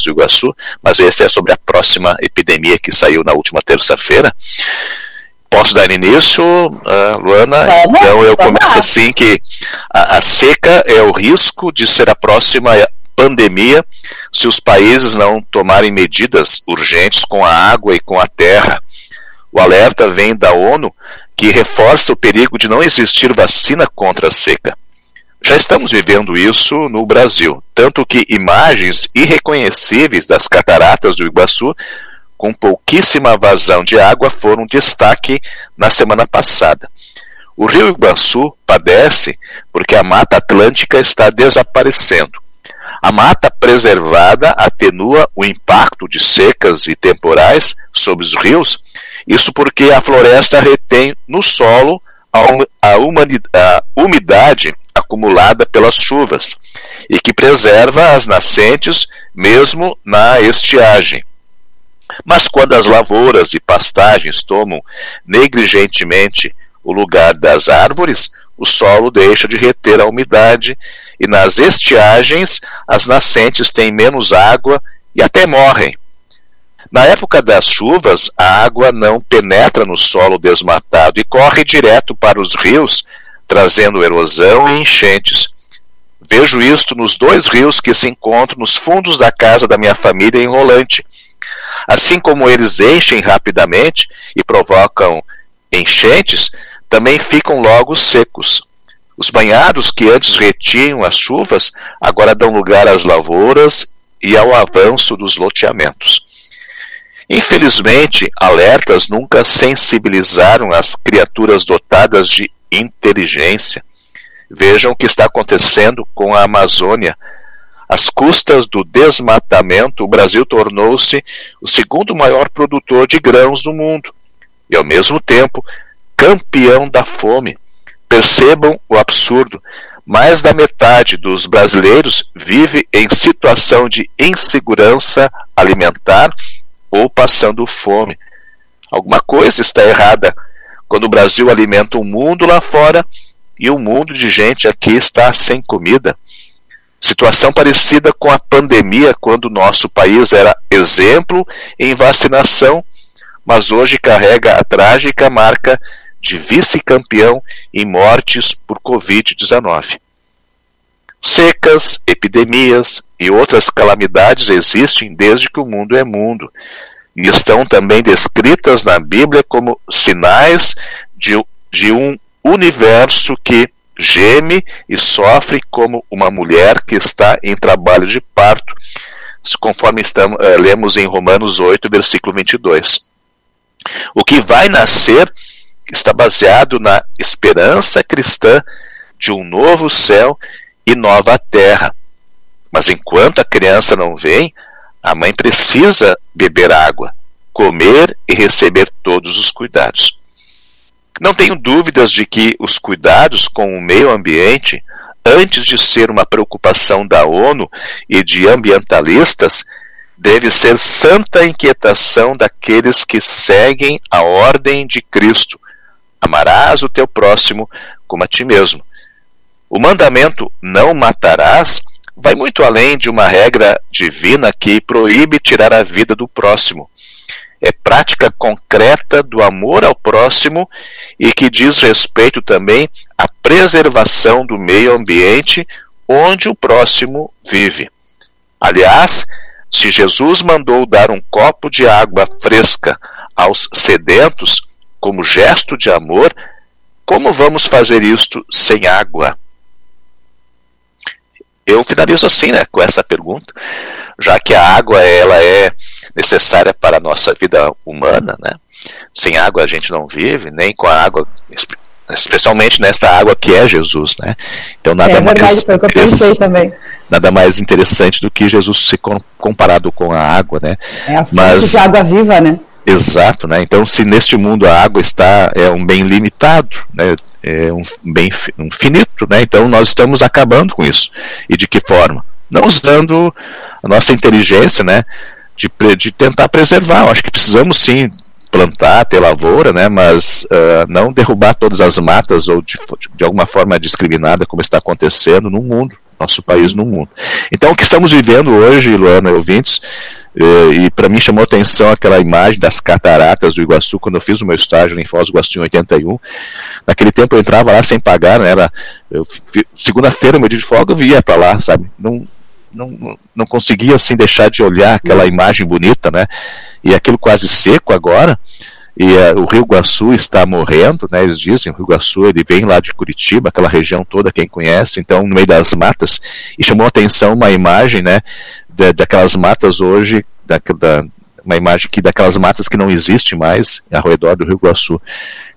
cataratas do Iguaçu, mas esse é sobre a próxima epidemia que saiu na última terça-feira. Posso dar início, uh, Luana? Então eu começo assim que a, a seca é o risco de ser a próxima pandemia se os países não tomarem medidas urgentes com a água e com a terra. O alerta vem da ONU que reforça o perigo de não existir vacina contra a seca. Já estamos vivendo isso no Brasil, tanto que imagens irreconhecíveis das cataratas do Iguaçu, com pouquíssima vazão de água, foram destaque na semana passada. O rio Iguaçu padece porque a Mata Atlântica está desaparecendo. A mata preservada atenua o impacto de secas e temporais sobre os rios, isso porque a floresta retém no solo a, umidade acumulada pelas chuvas e que preserva as nascentes mesmo na estiagem. Mas quando as lavouras e pastagens tomam negligentemente o lugar das árvores, o solo deixa de reter a umidade e nas estiagens as nascentes têm menos água e até morrem. Na época das chuvas, a água não penetra no solo desmatado e corre direto para os rios trazendo erosão e enchentes. Vejo isto nos dois rios que se encontram nos fundos da casa da minha família em Rolante. Assim como eles enchem rapidamente e provocam enchentes, também ficam logo secos. Os banhados que antes retinham as chuvas agora dão lugar às lavouras e ao avanço dos loteamentos. Infelizmente, alertas nunca sensibilizaram as criaturas dotadas de inteligência. Vejam o que está acontecendo com a Amazônia. Às custas do desmatamento, o Brasil tornou-se o segundo maior produtor de grãos do mundo e, ao mesmo tempo, campeão da fome. Percebam o absurdo. Mais da metade dos brasileiros vive em situação de insegurança alimentar ou passando fome. Alguma coisa está errada quando o Brasil alimenta o mundo lá fora e o mundo de gente aqui está sem comida. Situação parecida com a pandemia, quando o nosso país era exemplo em vacinação, mas hoje carrega a trágica marca de vice-campeão em mortes por Covid-19. Secas, epidemias e outras calamidades existem desde que o mundo é mundo e estão também descritas na Bíblia como sinais de, de um universo que geme e sofre como uma mulher que está em trabalho de parto, conforme estamos, uh, lemos em Romanos 8, versículo 22. O que vai nascer está baseado na esperança cristã de um novo céu e nova terra. Mas enquanto a criança não vem, a mãe precisa beber água, comer e receber todos os cuidados. Não tenho dúvidas de que os cuidados com o meio ambiente, antes de ser uma preocupação da ONU e de ambientalistas, deve ser santa inquietação daqueles que seguem a ordem de Cristo. Amarás o teu próximo como a ti mesmo. O mandamento não matarás vai muito além de uma regra divina que proíbe tirar a vida do próximo. É prática concreta do amor ao próximo e que diz respeito também à preservação do meio ambiente onde o próximo vive. Aliás, se Jesus mandou dar um copo de água fresca aos sedentos como gesto de amor, como vamos fazer isto sem água? Eu finalizo assim, né, com essa pergunta, já que a água ela é necessária para a nossa vida humana, né? Sem água a gente não vive, nem com a água, especialmente nesta água que é Jesus, né? Então nada é verdade, mais foi que eu pensei também. Nada mais interessante do que Jesus ser comparado com a água, né? É a fonte Mas, de água viva, né? Exato, né? Então, se neste mundo a água está é um bem limitado, né? É um bem um finito, né? Então, nós estamos acabando com isso. E de que forma? Não usando a nossa inteligência, né? De, de tentar preservar. Eu acho que precisamos sim plantar, ter lavoura, né? Mas uh, não derrubar todas as matas ou de, de alguma forma discriminada, como está acontecendo no mundo. nosso país no mundo. Então, o que estamos vivendo hoje, Luana, ouvintes, eh, e para mim chamou atenção aquela imagem das cataratas do Iguaçu, quando eu fiz o meu estágio em Foz do Iguaçu em 81. Naquele tempo eu entrava lá sem pagar, né? Era segunda-feira, meu dia de folga, eu via para lá, sabe? Não, não, não conseguia assim deixar de olhar aquela imagem bonita, né? E aquilo quase seco agora e uh, o Rio Iguaçu está morrendo, né? Eles dizem, o Rio Iguaçu ele vem lá de Curitiba, aquela região toda, quem conhece, então no meio das matas, e chamou atenção uma imagem, né, da, daquelas matas hoje, da, da, uma imagem que daquelas matas que não existem mais ao redor do Rio Iguaçu.